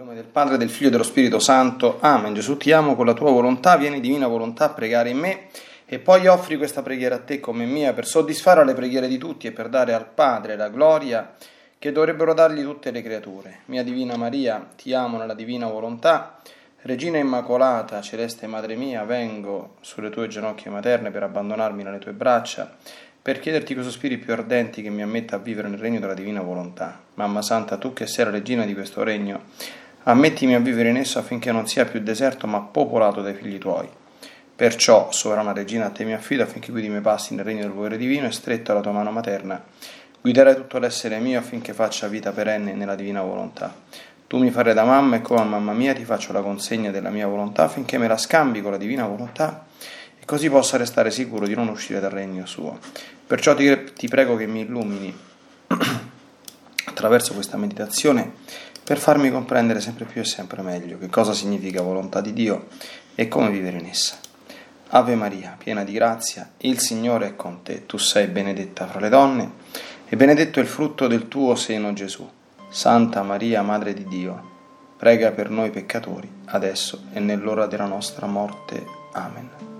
nome del Padre, del Figlio e dello Spirito Santo. Amen. Gesù ti amo con la tua volontà, vieni divina volontà a pregare in me e poi offri questa preghiera a te come mia per soddisfare le preghiere di tutti e per dare al Padre la gloria che dovrebbero dargli tutte le creature. Mia Divina Maria, ti amo nella divina volontà. Regina Immacolata, celeste Madre mia, vengo sulle tue ginocchia materne per abbandonarmi nelle tue braccia per chiederti con sospiri più ardenti che mi ammetta a vivere nel regno della divina volontà. Mamma Santa, tu che sei la regina di questo regno, ammettimi a vivere in esso affinché non sia più deserto ma popolato dai figli tuoi. Perciò, sovrana regina, a te mi affido affinché guidi i miei passi nel regno del volere divino e stretto alla tua mano materna, guiderai tutto l'essere mio affinché faccia vita perenne nella divina volontà. Tu mi farai da mamma e come a mamma mia ti faccio la consegna della mia volontà affinché me la scambi con la divina volontà e così possa restare sicuro di non uscire dal regno suo. Perciò ti, ti prego che mi illumini attraverso questa meditazione per farmi comprendere sempre più e sempre meglio che cosa significa volontà di Dio e come vivere in essa. Ave Maria, piena di grazia, il Signore è con te, tu sei benedetta fra le donne e benedetto è il frutto del tuo seno Gesù. Santa Maria, Madre di Dio, prega per noi peccatori, adesso e nell'ora della nostra morte. Amen.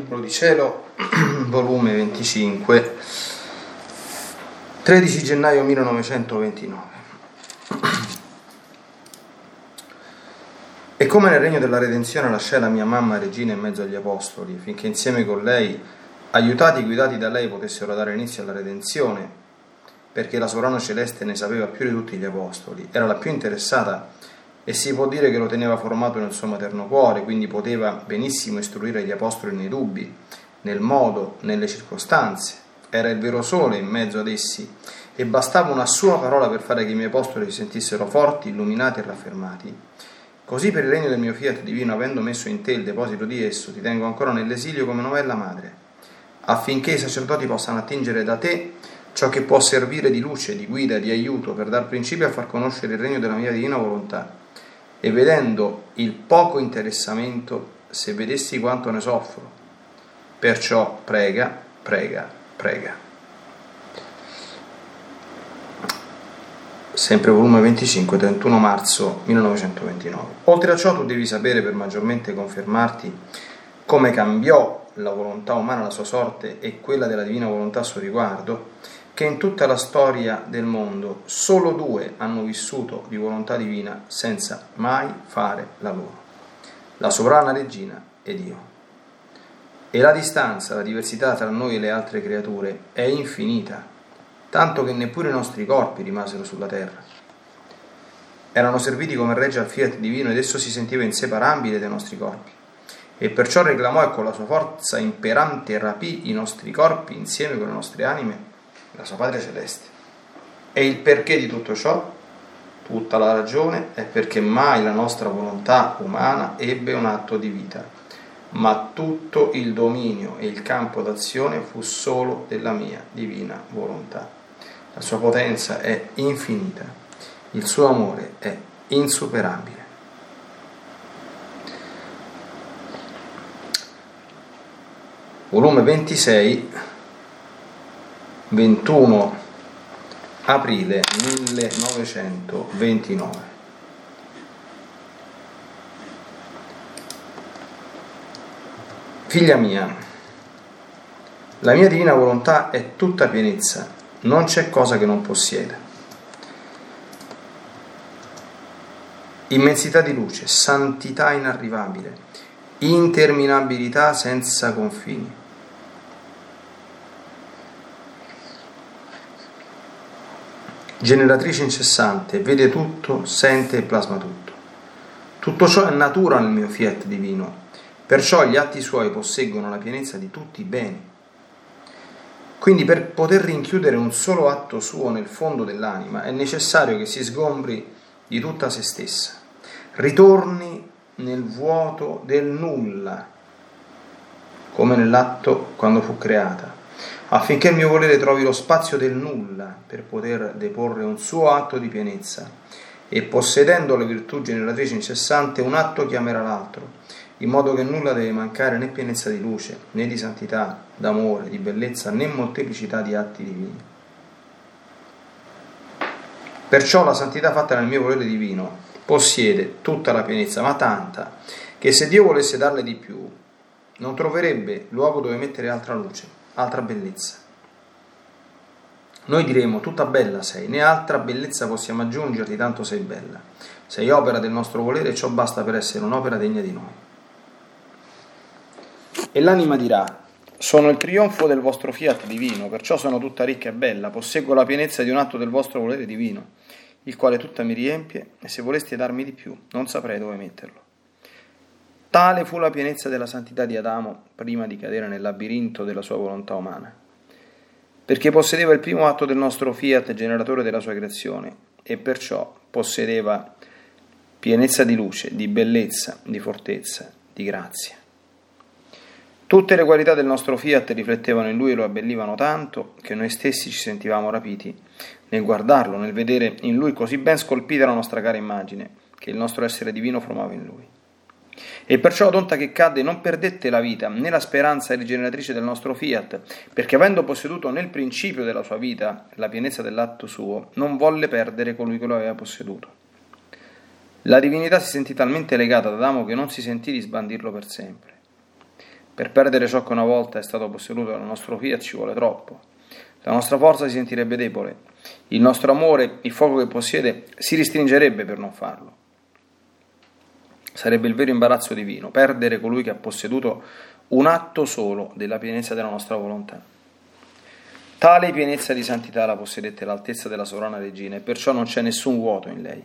Libro di Cielo, volume 25, 13 gennaio 1929. E come nel regno della redenzione lasciai la mia mamma regina in mezzo agli apostoli, finché insieme con lei, aiutati e guidati da lei, potessero dare inizio alla redenzione, perché la sovrana celeste ne sapeva più di tutti gli apostoli, era la più interessata e si può dire che lo teneva formato nel suo materno cuore, quindi poteva benissimo istruire gli apostoli nei dubbi, nel modo, nelle circostanze. Era il vero sole in mezzo ad essi e bastava una sua parola per fare che i miei apostoli si sentissero forti, illuminati e raffermati. Così per il regno del mio fiat divino, avendo messo in te il deposito di esso, ti tengo ancora nell'esilio come novella madre, affinché i sacerdoti possano attingere da te ciò che può servire di luce, di guida, di aiuto per dar principio a far conoscere il regno della mia divina volontà e vedendo il poco interessamento, se vedessi quanto ne soffro. Perciò prega prega, prega. Sempre volume 25, 31 marzo 1929. Oltre a ciò tu devi sapere per maggiormente confermarti come cambiò la volontà umana la sua sorte e quella della divina volontà a suo riguardo, che in tutta la storia del mondo solo due hanno vissuto di volontà divina senza mai fare la loro, la sovrana regina ed io. E la distanza, la diversità tra noi e le altre creature è infinita, tanto che neppure i nostri corpi rimasero sulla terra. Erano serviti come regge al fiat divino ed esso si sentiva inseparabile dai nostri corpi e perciò reclamò e con la sua forza imperante rapì i nostri corpi insieme con le nostre anime la sua Padre Celeste. E il perché di tutto ciò? Tutta la ragione è perché mai la nostra volontà umana ebbe un atto di vita, ma tutto il dominio e il campo d'azione fu solo della mia divina volontà. La sua potenza è infinita, il suo amore è insuperabile. Volume 26 21 aprile 1929. Figlia mia, la mia divina volontà è tutta pienezza, non c'è cosa che non possieda. Immensità di luce, santità inarrivabile, interminabilità senza confini generatrice incessante, vede tutto, sente e plasma tutto. Tutto ciò è natura nel mio fiat divino, perciò gli atti suoi posseggono la pienezza di tutti i beni. Quindi per poter rinchiudere un solo atto suo nel fondo dell'anima è necessario che si sgombri di tutta se stessa, ritorni nel vuoto del nulla, come nell'atto quando fu creata affinché il mio volere trovi lo spazio del nulla per poter deporre un suo atto di pienezza e possedendo la virtù generatrice incessante un atto chiamerà l'altro, in modo che nulla deve mancare né pienezza di luce, né di santità, d'amore, di bellezza, né molteplicità di atti divini. Perciò la santità fatta nel mio volere divino possiede tutta la pienezza, ma tanta che se Dio volesse darle di più, non troverebbe luogo dove mettere altra luce altra bellezza. Noi diremo tutta bella sei, né altra bellezza possiamo aggiungerti, tanto sei bella. Sei opera del nostro volere e ciò basta per essere un'opera degna di noi. E l'anima dirà, sono il trionfo del vostro fiat divino, perciò sono tutta ricca e bella, posseggo la pienezza di un atto del vostro volere divino, il quale tutta mi riempie, e se voleste darmi di più, non saprei dove metterlo. Tale fu la pienezza della santità di Adamo prima di cadere nel labirinto della sua volontà umana, perché possedeva il primo atto del nostro fiat generatore della sua creazione e perciò possedeva pienezza di luce, di bellezza, di fortezza, di grazia. Tutte le qualità del nostro fiat riflettevano in lui e lo abbellivano tanto che noi stessi ci sentivamo rapiti nel guardarlo, nel vedere in lui così ben scolpita la nostra cara immagine, che il nostro essere divino formava in lui. E perciò donta che cadde non perdette la vita né la speranza rigeneratrice del nostro fiat, perché avendo posseduto nel principio della sua vita la pienezza dell'atto suo, non volle perdere colui che lo aveva posseduto. La divinità si sentì talmente legata ad Adamo che non si sentì di sbandirlo per sempre. Per perdere ciò che una volta è stato posseduto dal nostro fiat ci vuole troppo. La nostra forza si sentirebbe debole, il nostro amore, il fuoco che possiede, si ristringerebbe per non farlo. Sarebbe il vero imbarazzo divino, perdere colui che ha posseduto un atto solo della pienezza della nostra volontà. Tale pienezza di santità la possedette l'altezza della sovrana regina e perciò non c'è nessun vuoto in lei.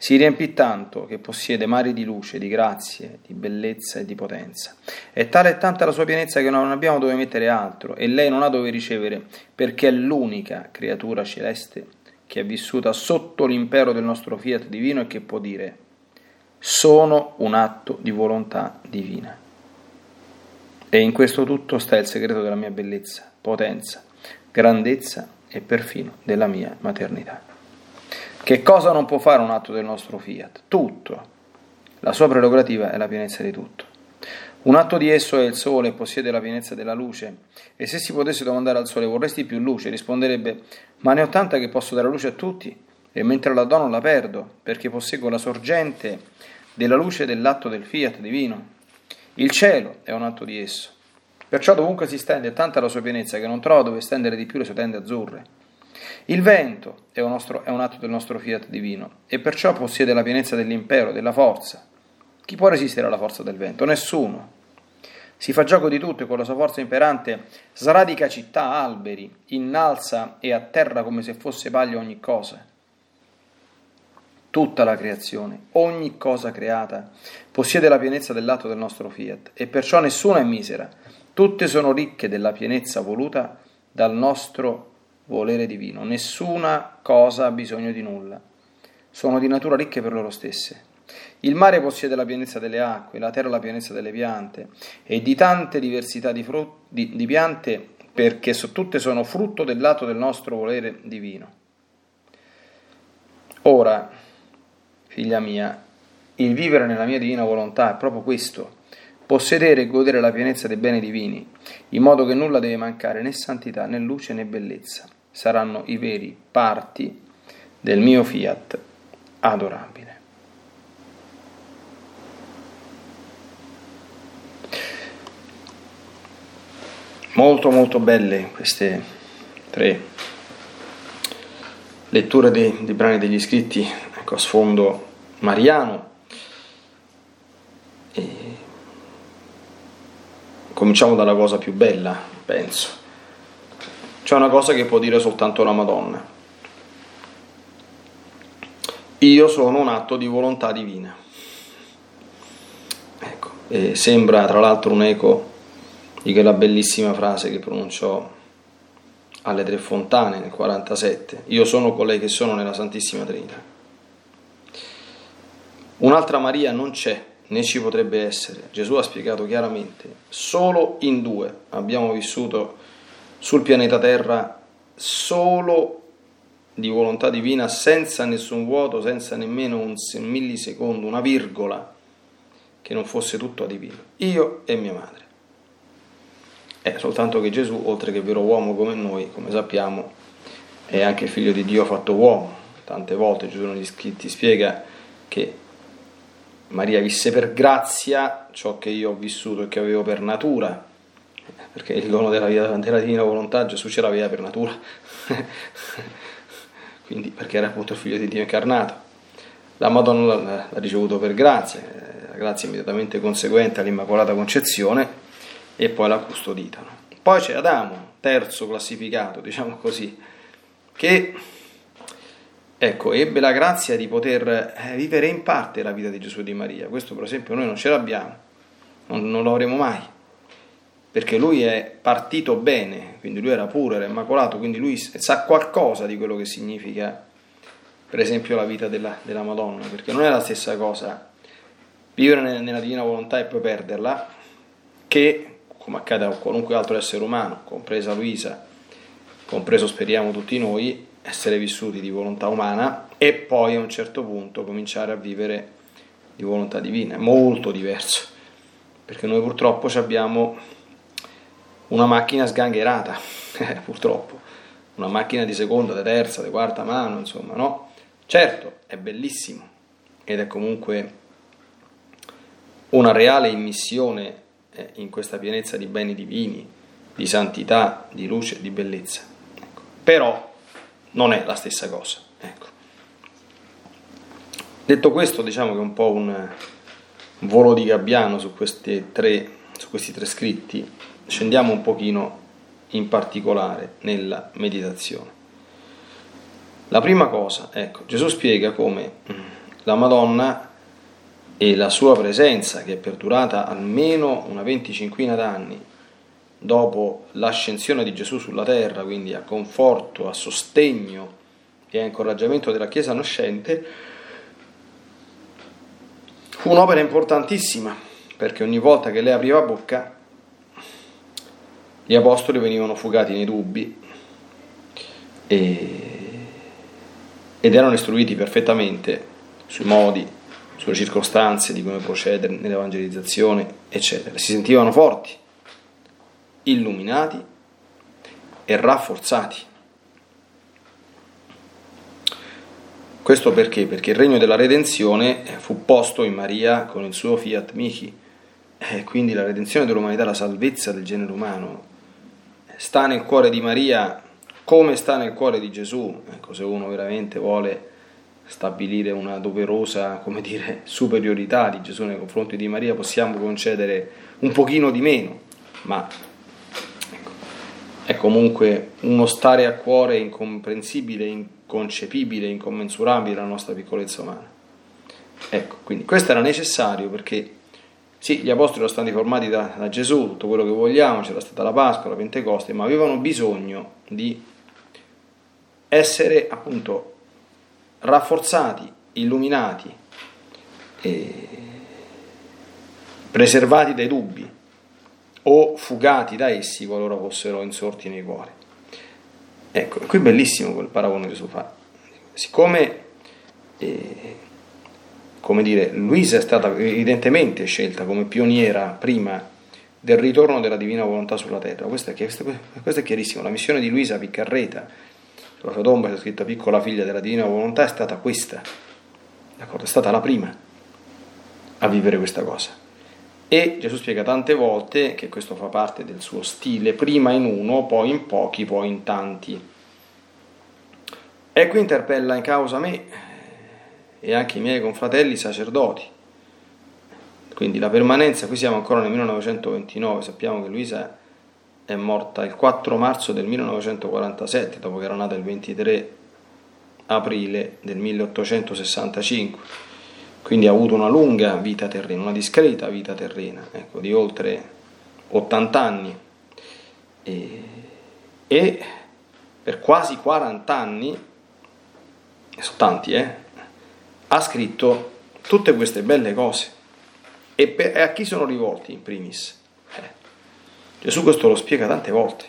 Si riempì tanto che possiede mari di luce, di grazie, di bellezza e di potenza. È tale e tanta la sua pienezza che non abbiamo dove mettere altro e lei non ha dove ricevere perché è l'unica creatura celeste che è vissuta sotto l'impero del nostro fiat divino e che può dire sono un atto di volontà divina. E in questo tutto sta il segreto della mia bellezza, potenza, grandezza e perfino della mia maternità. Che cosa non può fare un atto del nostro fiat? Tutto. La sua prerogativa è la pienezza di tutto. Un atto di esso è il sole, possiede la pienezza della luce. E se si potesse domandare al sole, vorresti più luce? Risponderebbe, ma ne ho tanta che posso dare luce a tutti, e mentre la do non la perdo, perché posseggo la sorgente della luce dell'atto del fiat divino. Il cielo è un atto di esso. Perciò dovunque si stende tanta la sua pienezza che non trova dove stendere di più le sue tende azzurre. Il vento è un, nostro, è un atto del nostro fiat divino e perciò possiede la pienezza dell'impero, della forza. Chi può resistere alla forza del vento? Nessuno. Si fa gioco di tutto e con la sua forza imperante sradica città, alberi, innalza e atterra come se fosse paglia ogni cosa. Tutta la creazione, ogni cosa creata, possiede la pienezza dell'atto del nostro fiat e perciò nessuna è misera Tutte sono ricche della pienezza voluta dal nostro volere divino. Nessuna cosa ha bisogno di nulla. Sono di natura ricche per loro stesse. Il mare possiede la pienezza delle acque, la terra la pienezza delle piante e di tante diversità di, frut- di, di piante perché so, tutte sono frutto del lato del nostro volere divino. Ora, figlia mia, il vivere nella mia divina volontà è proprio questo possedere e godere la pienezza dei beni divini, in modo che nulla deve mancare né santità né luce né bellezza. Saranno i veri parti del mio fiat adorabile. Molto molto belle queste tre letture dei, dei brani degli scritti ecco, a sfondo mariano. E Cominciamo dalla cosa più bella, penso. C'è una cosa che può dire soltanto la Madonna. Io sono un atto di volontà divina. Ecco, e sembra tra l'altro un eco di quella bellissima frase che pronunciò alle tre fontane nel 47. Io sono colei che sono nella Santissima Trinità. Un'altra Maria non c'è né ci potrebbe essere. Gesù ha spiegato chiaramente, solo in due abbiamo vissuto sul pianeta Terra solo di volontà divina, senza nessun vuoto, senza nemmeno un millisecondo, una virgola, che non fosse tutto divino. Io e mia madre. È soltanto che Gesù, oltre che vero uomo come noi, come sappiamo, è anche figlio di Dio fatto uomo. Tante volte Gesù negli scritti spiega che Maria visse per grazia ciò che io ho vissuto e che avevo per natura, perché il dono della, vita, della divina volontà Gesù ce l'aveva per natura, quindi perché era appunto il figlio di Dio incarnato. La Madonna l'ha ricevuto per grazia, la grazia immediatamente conseguente all'Immacolata Concezione e poi l'ha custodita. Poi c'è Adamo, terzo classificato, diciamo così, che ecco, ebbe la grazia di poter eh, vivere in parte la vita di Gesù e di Maria. Questo per esempio noi non ce l'abbiamo, non, non lo avremo mai, perché lui è partito bene, quindi lui era puro, era immacolato, quindi lui sa qualcosa di quello che significa per esempio la vita della, della Madonna, perché non è la stessa cosa vivere nella divina volontà e poi perderla, che come accade a qualunque altro essere umano, compresa Luisa, compreso speriamo tutti noi, essere vissuti di volontà umana e poi a un certo punto cominciare a vivere di volontà divina. È molto diverso, perché noi purtroppo abbiamo una macchina sgangherata, eh, purtroppo, una macchina di seconda, di terza, di quarta mano, insomma, no? Certo, è bellissimo ed è comunque una reale immissione eh, in questa pienezza di beni divini, di santità, di luce, di bellezza. Ecco. Però non è la stessa cosa. Ecco. Detto questo, diciamo che è un po' un volo di gabbiano su, tre, su questi tre scritti, scendiamo un pochino in particolare nella meditazione. La prima cosa, ecco, Gesù spiega come la Madonna e la sua presenza, che è perdurata almeno una venticinquina d'anni dopo l'ascensione di Gesù sulla terra, quindi a conforto, a sostegno e a incoraggiamento della Chiesa nascente, fu un'opera importantissima, perché ogni volta che lei apriva bocca, gli apostoli venivano fugati nei dubbi e, ed erano istruiti perfettamente sui modi sulle circostanze di come procedere nell'evangelizzazione, eccetera. Si sentivano forti, illuminati e rafforzati. Questo perché? Perché il regno della redenzione fu posto in Maria con il suo fiat mihi, e quindi la redenzione dell'umanità, la salvezza del genere umano, sta nel cuore di Maria come sta nel cuore di Gesù. Ecco, se uno veramente vuole stabilire una doverosa come dire, superiorità di Gesù nei confronti di Maria, possiamo concedere un pochino di meno, ma è comunque uno stare a cuore incomprensibile, inconcepibile, incommensurabile la nostra piccolezza umana. Ecco, quindi questo era necessario perché sì, gli apostoli erano stati formati da, da Gesù, tutto quello che vogliamo, c'era stata la Pasqua, la Pentecoste, ma avevano bisogno di essere appunto rafforzati, illuminati, preservati dai dubbi o fugati da essi qualora fossero insorti nei cuori. Ecco, qui è bellissimo quel paragone che Gesù fa. Siccome, eh, come dire, Luisa è stata evidentemente scelta come pioniera prima del ritorno della divina volontà sulla terra, questo è, questo è chiarissimo, la missione di Luisa Piccarreta sulla sua tomba c'è scritto piccola figlia della divina volontà, è stata questa, d'accordo? È stata la prima a vivere questa cosa. E Gesù spiega tante volte che questo fa parte del suo stile, prima in uno, poi in pochi, poi in tanti. E qui interpella in causa me e anche i miei confratelli sacerdoti. Quindi la permanenza, qui siamo ancora nel 1929, sappiamo che Luisa è morta il 4 marzo del 1947, dopo che era nata il 23 aprile del 1865. Quindi ha avuto una lunga vita terrena, una discreta vita terrena, ecco, di oltre 80 anni. E, e per quasi 40 anni, sono tanti, eh, ha scritto tutte queste belle cose. E, per, e a chi sono rivolti in primis? Gesù questo lo spiega tante volte.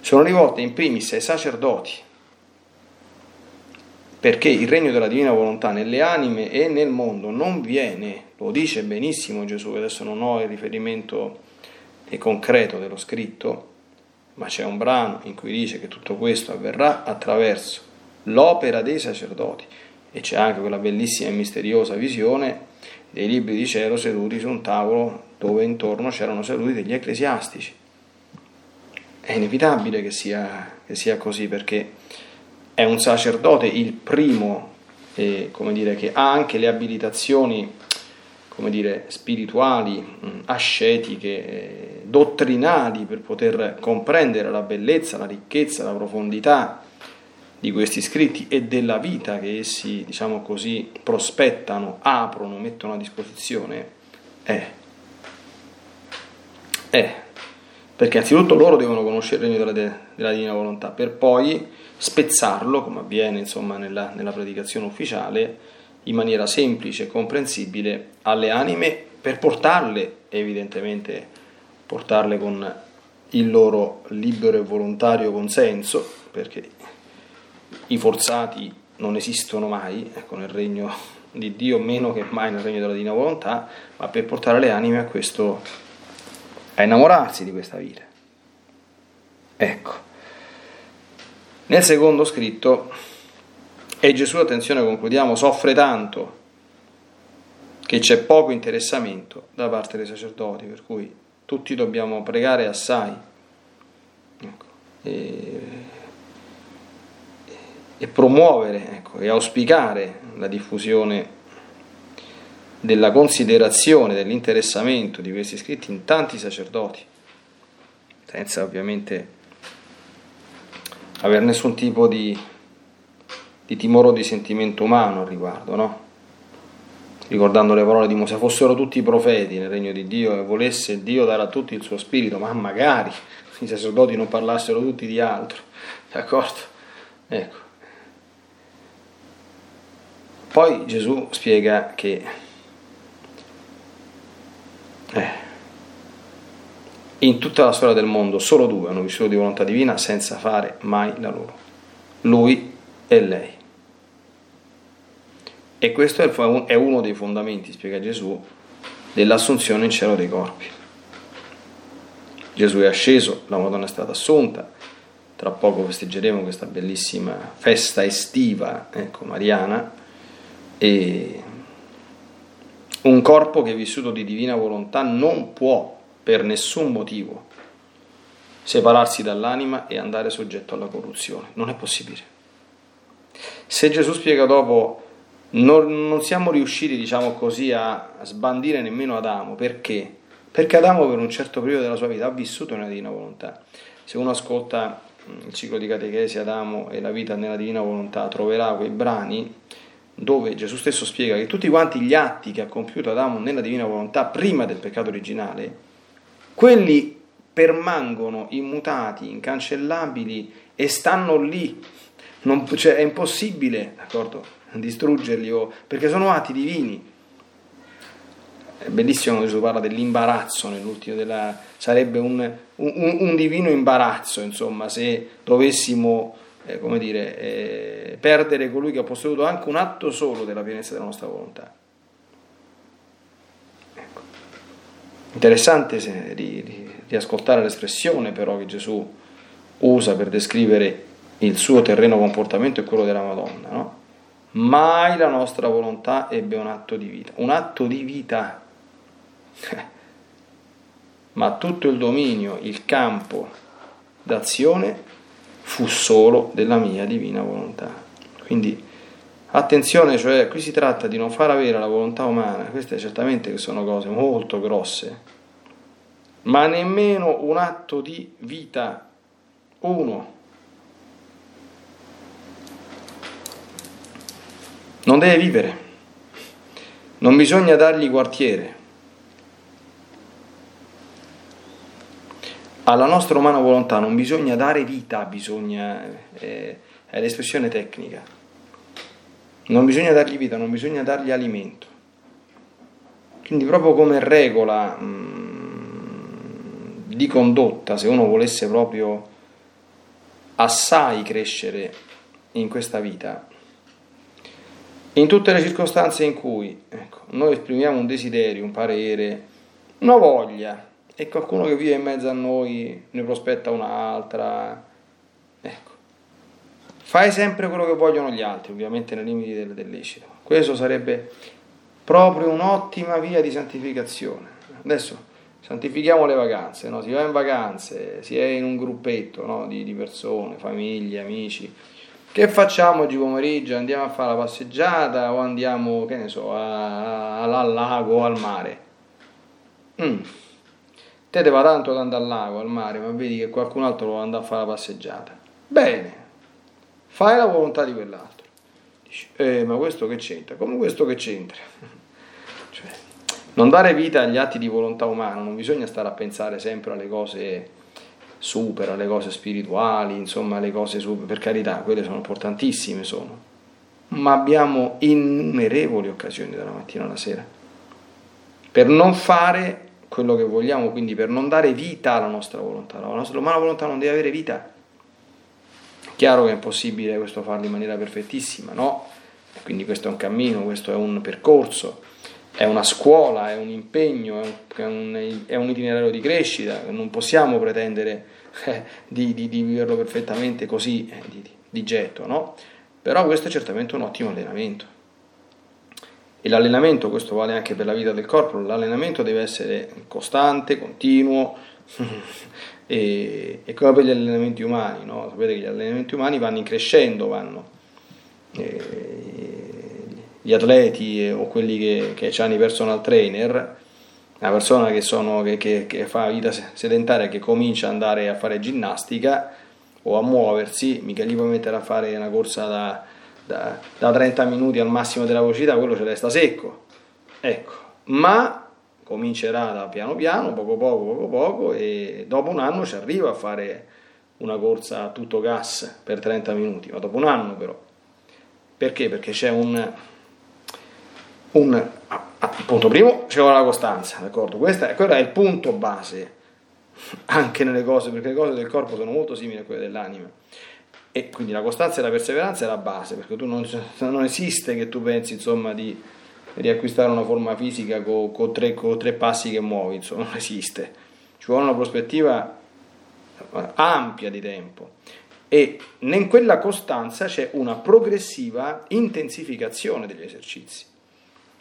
Sono rivolte in primis ai sacerdoti, perché il regno della divina volontà nelle anime e nel mondo non viene, lo dice benissimo Gesù, adesso non ho il riferimento concreto dello scritto, ma c'è un brano in cui dice che tutto questo avverrà attraverso l'opera dei sacerdoti e c'è anche quella bellissima e misteriosa visione dei libri di cielo seduti su un tavolo dove intorno c'erano seduti degli ecclesiastici. È inevitabile che sia, che sia così perché è un sacerdote il primo, eh, come dire, che ha anche le abilitazioni dire, spirituali, ascetiche, eh, dottrinali per poter comprendere la bellezza, la ricchezza, la profondità di questi scritti e della vita che essi, diciamo così, prospettano, aprono, mettono a disposizione, è. È. Perché anzitutto loro devono conoscere il regno della, della divina volontà, per poi spezzarlo, come avviene insomma nella, nella predicazione ufficiale, in maniera semplice e comprensibile alle anime per portarle, evidentemente, portarle con il loro libero e volontario consenso, perché i forzati non esistono mai, ecco, nel regno di Dio, meno che mai nel regno della divina volontà, ma per portare le anime a questo, a innamorarsi di questa vita. Ecco. Nel secondo scritto, e Gesù, attenzione, concludiamo, soffre tanto che c'è poco interessamento da parte dei sacerdoti, per cui tutti dobbiamo pregare assai. Ecco. E e promuovere ecco, e auspicare la diffusione della considerazione, dell'interessamento di questi scritti in tanti sacerdoti, senza ovviamente avere nessun tipo di, di timore o di sentimento umano al riguardo, no? Ricordando le parole di Mosè, fossero tutti profeti nel regno di Dio e volesse Dio dare a tutti il suo spirito, ma magari i sacerdoti non parlassero tutti di altro, d'accordo? Ecco, poi Gesù spiega che eh, in tutta la storia del mondo solo due hanno vissuto di volontà divina senza fare mai la loro, lui e lei. E questo è uno dei fondamenti, spiega Gesù, dell'assunzione in cielo dei corpi. Gesù è asceso, la Madonna è stata assunta, tra poco festeggeremo questa bellissima festa estiva ecco, mariana e un corpo che è vissuto di divina volontà non può per nessun motivo separarsi dall'anima e andare soggetto alla corruzione. Non è possibile. Se Gesù spiega dopo, non, non siamo riusciti, diciamo così, a sbandire nemmeno Adamo, perché? Perché Adamo per un certo periodo della sua vita ha vissuto nella divina volontà. Se uno ascolta mm, il ciclo di catechesi Adamo e la vita nella divina volontà, troverà quei brani dove Gesù stesso spiega che tutti quanti gli atti che ha compiuto Adamo nella divina volontà prima del peccato originale, quelli permangono immutati, incancellabili e stanno lì. Non, cioè, è impossibile, d'accordo, distruggerli o, perché sono atti divini. È bellissimo quando Gesù parla dell'imbarazzo nell'ultimo della, sarebbe un, un, un divino imbarazzo, insomma, se dovessimo eh, come dire, eh, perdere colui che ha posseduto anche un atto solo della pienezza della nostra volontà. Ecco. Interessante se, di, di, di ascoltare l'espressione però che Gesù usa per descrivere il suo terreno comportamento e quello della Madonna, no? Mai la nostra volontà ebbe un atto di vita, un atto di vita, ma tutto il dominio, il campo d'azione fu solo della mia divina volontà. Quindi attenzione, cioè qui si tratta di non far avere la volontà umana, queste certamente sono cose molto grosse, ma nemmeno un atto di vita, uno. Non deve vivere, non bisogna dargli quartiere. Alla nostra umana volontà non bisogna dare vita, bisogna, eh, è l'espressione tecnica. Non bisogna dargli vita, non bisogna dargli alimento. Quindi proprio come regola... Mh, mm, di condotta, se uno volesse proprio assai crescere in questa vita, in tutte le circostanze in cui ecco, noi esprimiamo un desiderio, un parere, una voglia e qualcuno che vive in mezzo a noi ne prospetta un'altra, ecco, fai sempre quello che vogliono gli altri, ovviamente nei limiti del, del lecito. Questo sarebbe proprio un'ottima via di santificazione. Adesso santifichiamo le vacanze, no? si va in vacanze, si è in un gruppetto no? di, di, persone, famiglie, amici. Che facciamo oggi pomeriggio? Andiamo a fare la passeggiata o andiamo, che ne so, a, a, al lago o al mare? Mm. Te te va tanto andare al lago, al mare, ma vedi che qualcun altro vuole andare a fare la passeggiata. Bene, fai la volontà di quell'altro. Dici, eh, ma questo che c'entra? Come questo che c'entra? cioè, non dare vita agli atti di volontà umana, non bisogna stare a pensare sempre alle cose super, alle cose spirituali, insomma alle cose super, per carità, quelle sono importantissime, sono. Ma abbiamo innumerevoli occasioni dalla mattina alla sera per non fare quello che vogliamo, quindi per non dare vita alla nostra volontà. La nostra umana volontà non deve avere vita. Chiaro che è impossibile questo farlo in maniera perfettissima, no? Quindi questo è un cammino, questo è un percorso è una scuola, è un impegno, è un, è un itinerario di crescita, non possiamo pretendere eh, di, di, di, viverlo perfettamente così eh, di, di getto, no? Però questo è certamente un ottimo allenamento. E l'allenamento, questo vale anche per la vita del corpo, l'allenamento deve essere costante, continuo, e, e, come per gli allenamenti umani, no? sapete che gli allenamenti umani vanno in crescendo, vanno. E, gli atleti o quelli che, che hanno i personal trainer, una persona che, sono, che, che, che fa vita sedentaria, che comincia ad andare a fare ginnastica o a muoversi, mica gli puoi mettere a fare una corsa da, da, da 30 minuti al massimo della velocità, quello ce resta secco. Ecco, ma comincerà da piano piano, poco poco, poco poco e dopo un anno ci arriva a fare una corsa a tutto gas per 30 minuti, ma dopo un anno però. Perché? Perché c'è un, un punto primo vuole la costanza, d'accordo? Questo è, è il punto base anche nelle cose, perché le cose del corpo sono molto simili a quelle dell'anima. E quindi la costanza e la perseveranza è la base, perché tu non, non esiste che tu pensi insomma di riacquistare una forma fisica con, con, tre, con tre passi che muovi, insomma, non esiste. Ci vuole una prospettiva ampia di tempo e in quella costanza c'è una progressiva intensificazione degli esercizi.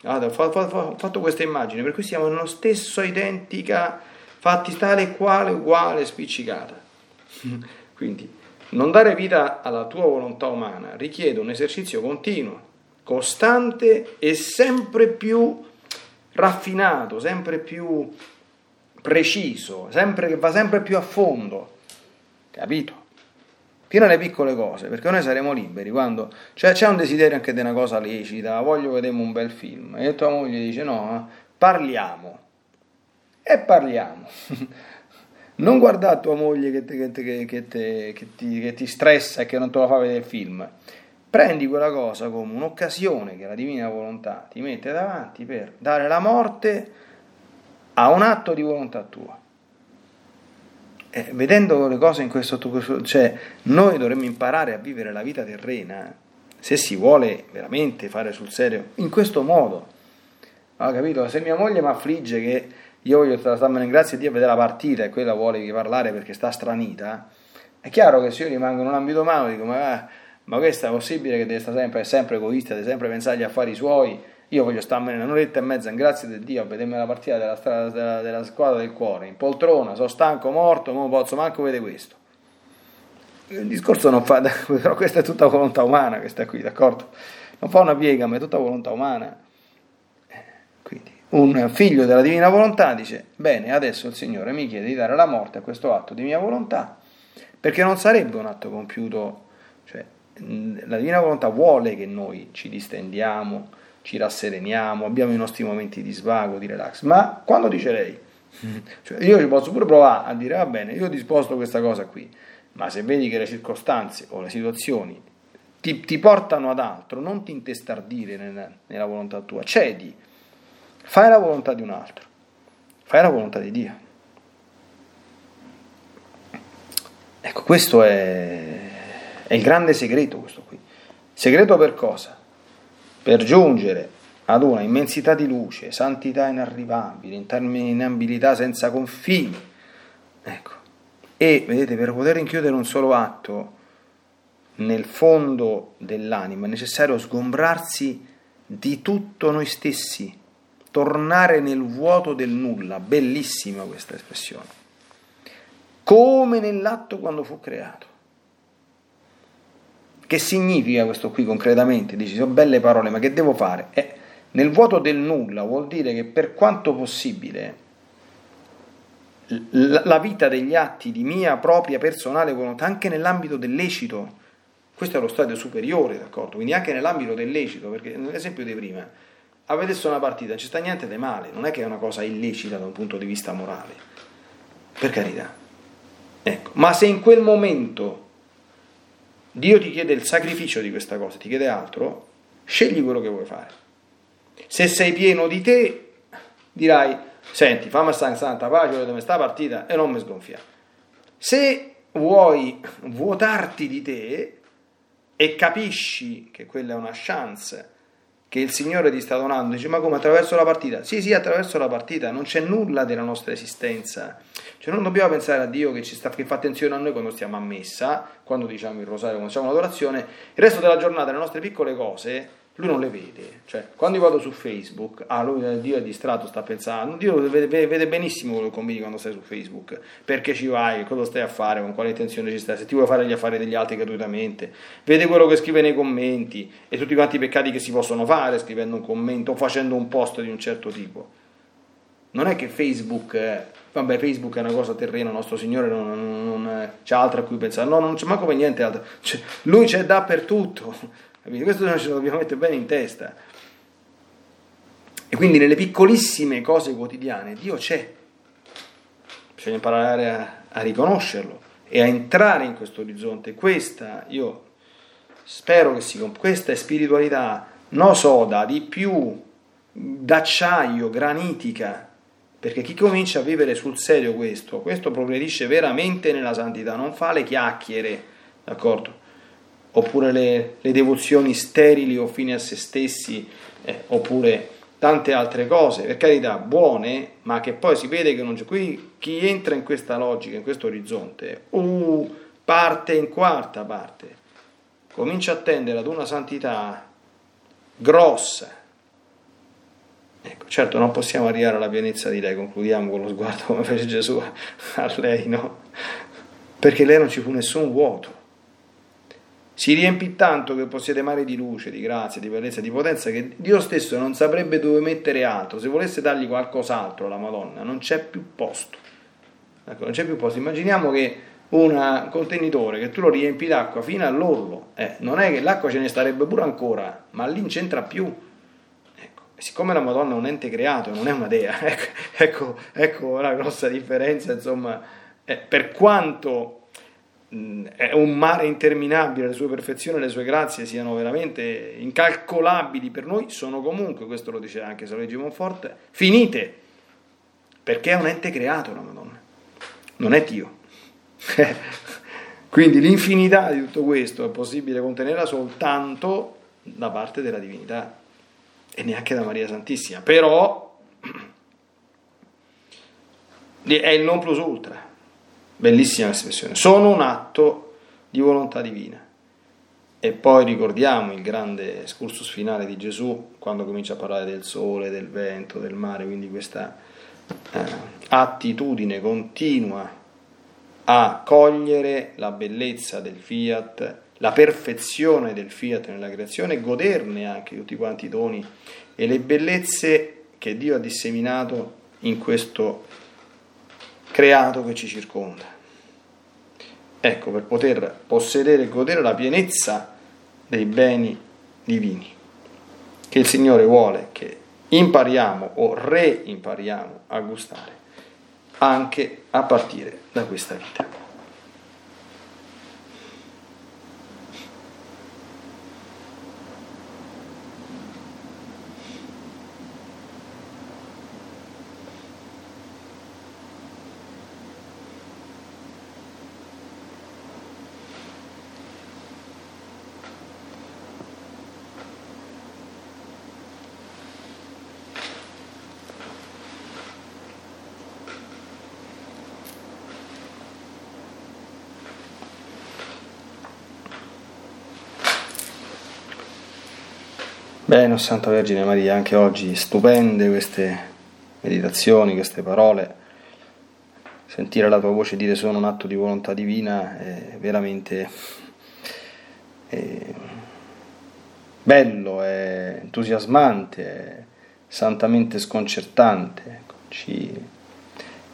Allora, ho fatto questa immagine, per cui siamo nello stesso identica, fatti tale quale, uguale, spiccicata. Quindi, non dare vita alla tua volontà umana richiede un esercizio continuo, costante e sempre più raffinato, sempre più preciso, sempre, va sempre più a fondo. Capito? fino alle piccole cose, perché noi saremo liberi quando cioè, c'è un desiderio anche di una cosa lecita, voglio vedere un bel film, e tua moglie dice no, parliamo, e parliamo. non guardare tua moglie che, te, che, che, te, ti, che ti stressa e che non te la fa vedere il film, prendi quella cosa come un'occasione che la divina volontà ti mette davanti per dare la morte a un atto di volontà tua eh, vedendo le cose in questo, cioè noi dovremmo imparare a vivere la vita terrena, se si vuole veramente fare sul serio, in questo modo. Ho capito? Se mia moglie mi affligge che io voglio starmene in grazia di Dio a vedere la partita e quella vuole parlare perché sta stranita, è chiaro che se io rimango in un ambito umano dico ma, ma questa è possibile che deve stare sempre, sempre egoista, deve sempre pensare agli affari suoi, io voglio starmene un'oretta e mezza in grazia di Dio a vedermi la partita della, strada, della, della squadra del cuore, in poltrona, sono stanco, morto, non posso manco vedere questo. Il discorso non fa, però questa è tutta volontà umana che sta qui, d'accordo? Non fa una piega, ma è tutta volontà umana. Un figlio della divina volontà dice, bene, adesso il Signore mi chiede di dare la morte a questo atto di mia volontà, perché non sarebbe un atto compiuto, cioè la divina volontà vuole che noi ci distendiamo, ci rassereniamo, abbiamo i nostri momenti di svago, di relax, ma quando dice lei? Cioè, io ci posso pure provare a dire va bene, io ho disposto questa cosa qui, ma se vedi che le circostanze o le situazioni ti, ti portano ad altro, non ti intestardire nella, nella volontà tua, cedi, fai la volontà di un altro, fai la volontà di Dio. Ecco, questo è, è il grande segreto, questo qui. Segreto per cosa? per giungere ad una immensità di luce, santità inarrivabile, interminabilità senza confini. Ecco. E vedete, per poter inchiudere un solo atto nel fondo dell'anima è necessario sgombrarsi di tutto noi stessi, tornare nel vuoto del nulla, bellissima questa espressione, come nell'atto quando fu creato. Che significa questo qui concretamente? Dici, sono belle parole, ma che devo fare? Eh, nel vuoto del nulla vuol dire che per quanto possibile la vita degli atti di mia propria personale volontà, anche nell'ambito del lecito, questo è lo stadio superiore, d'accordo? Quindi anche nell'ambito del lecito, perché nell'esempio di prima, a vedere una partita, non ci sta niente di male, non è che è una cosa illecita da un punto di vista morale, per carità. Ecco, ma se in quel momento Dio ti chiede il sacrificio di questa cosa, ti chiede altro, scegli quello che vuoi fare. Se sei pieno di te, dirai, senti, fammi stare in santa pace dove sta partita e non mi sgonfiare. Se vuoi vuotarti di te e capisci che quella è una chance che il Signore ti sta donando, dice ma come attraverso la partita? Sì, sì, attraverso la partita, non c'è nulla della nostra esistenza. Cioè non dobbiamo pensare a Dio che, sta, che fa attenzione a noi quando stiamo a messa, quando diciamo il rosario, quando facciamo l'adorazione, il resto della giornata le nostre piccole cose lui non le vede. Cioè, quando io vado su Facebook, ah, lui, eh, Dio è distratto, sta pensando, Dio vede, vede benissimo quello che combini quando stai su Facebook, perché ci vai, cosa stai a fare, con quale intenzione ci stai, se ti vuoi fare gli affari degli altri gratuitamente, vede quello che scrive nei commenti e tutti quanti i peccati che si possono fare scrivendo un commento o facendo un post di un certo tipo. Non è che Facebook, è, vabbè, Facebook è una cosa terrena, nostro Signore non, non, non c'è altro a cui pensare, no, non c'è manco per niente altro, cioè, lui c'è dappertutto? Questo noi ce lo dobbiamo mettere bene in testa. E quindi nelle piccolissime cose quotidiane Dio c'è. Bisogna imparare a, a riconoscerlo e a entrare in questo orizzonte. Questa, io spero che si questa è spiritualità no soda, di più d'acciaio, granitica, perché chi comincia a vivere sul serio questo, questo progredisce veramente nella santità, non fa le chiacchiere, d'accordo? Oppure le, le devozioni sterili o fine a se stessi, eh, oppure tante altre cose, per carità, buone, ma che poi si vede che non c'è. Qui chi entra in questa logica, in questo orizzonte, uh, parte in quarta parte, comincia a tendere ad una santità grossa. Ecco, certo non possiamo arrivare alla pienezza di lei, concludiamo con lo sguardo come fece Gesù a lei, no? Perché lei non ci fu nessun vuoto. Si riempì tanto che possiede mare di luce, di grazia, di bellezza, di potenza, che Dio stesso non saprebbe dove mettere altro. Se volesse dargli qualcos'altro alla Madonna, non c'è più posto. Ecco, non c'è più posto. Immaginiamo che un contenitore che tu lo riempi d'acqua fino all'orlo, eh, non è che l'acqua ce ne starebbe pure ancora, ma lì non c'entra più. Ecco, siccome la Madonna è un ente creato, non è una dea, ecco, ecco, ecco la grossa differenza, insomma, eh, per quanto è un mare interminabile, le sue perfezioni e le sue grazie siano veramente incalcolabili per noi, sono comunque, questo lo dice anche San Luigi Monforte, finite, perché è un ente creato la Madonna, non è Dio. Quindi l'infinità di tutto questo è possibile contenerla soltanto da parte della divinità e neanche da Maria Santissima, però è il non plus ultra Bellissima espressione. Sono un atto di volontà divina. E poi ricordiamo il grande excursus finale di Gesù quando comincia a parlare del sole, del vento, del mare, quindi questa eh, attitudine continua a cogliere la bellezza del fiat, la perfezione del fiat nella creazione e goderne anche tutti quanti i doni e le bellezze che Dio ha disseminato in questo creato che ci circonda. Ecco, per poter possedere e godere la pienezza dei beni divini, che il Signore vuole che impariamo o reimpariamo a gustare anche a partire da questa vita. Bene, Santa Vergine Maria, anche oggi stupende queste meditazioni, queste parole. Sentire la tua voce dire sono un atto di volontà divina è veramente è bello, è entusiasmante, è santamente sconcertante, ecco, ci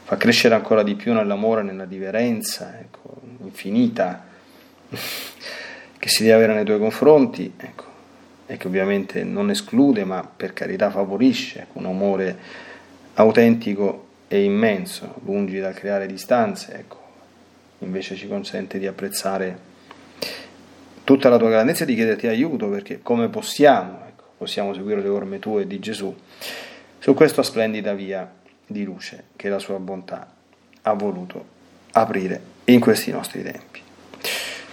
fa crescere ancora di più nell'amore, nella diverenza ecco, infinita che si deve avere nei tuoi confronti. Ecco e che ovviamente non esclude, ma per carità favorisce un amore autentico e immenso, lungi dal creare distanze, ecco, invece ci consente di apprezzare tutta la tua grandezza e di chiederti aiuto, perché come possiamo, ecco, possiamo seguire le orme tue di Gesù, su questa splendida via di luce che la sua bontà ha voluto aprire in questi nostri tempi.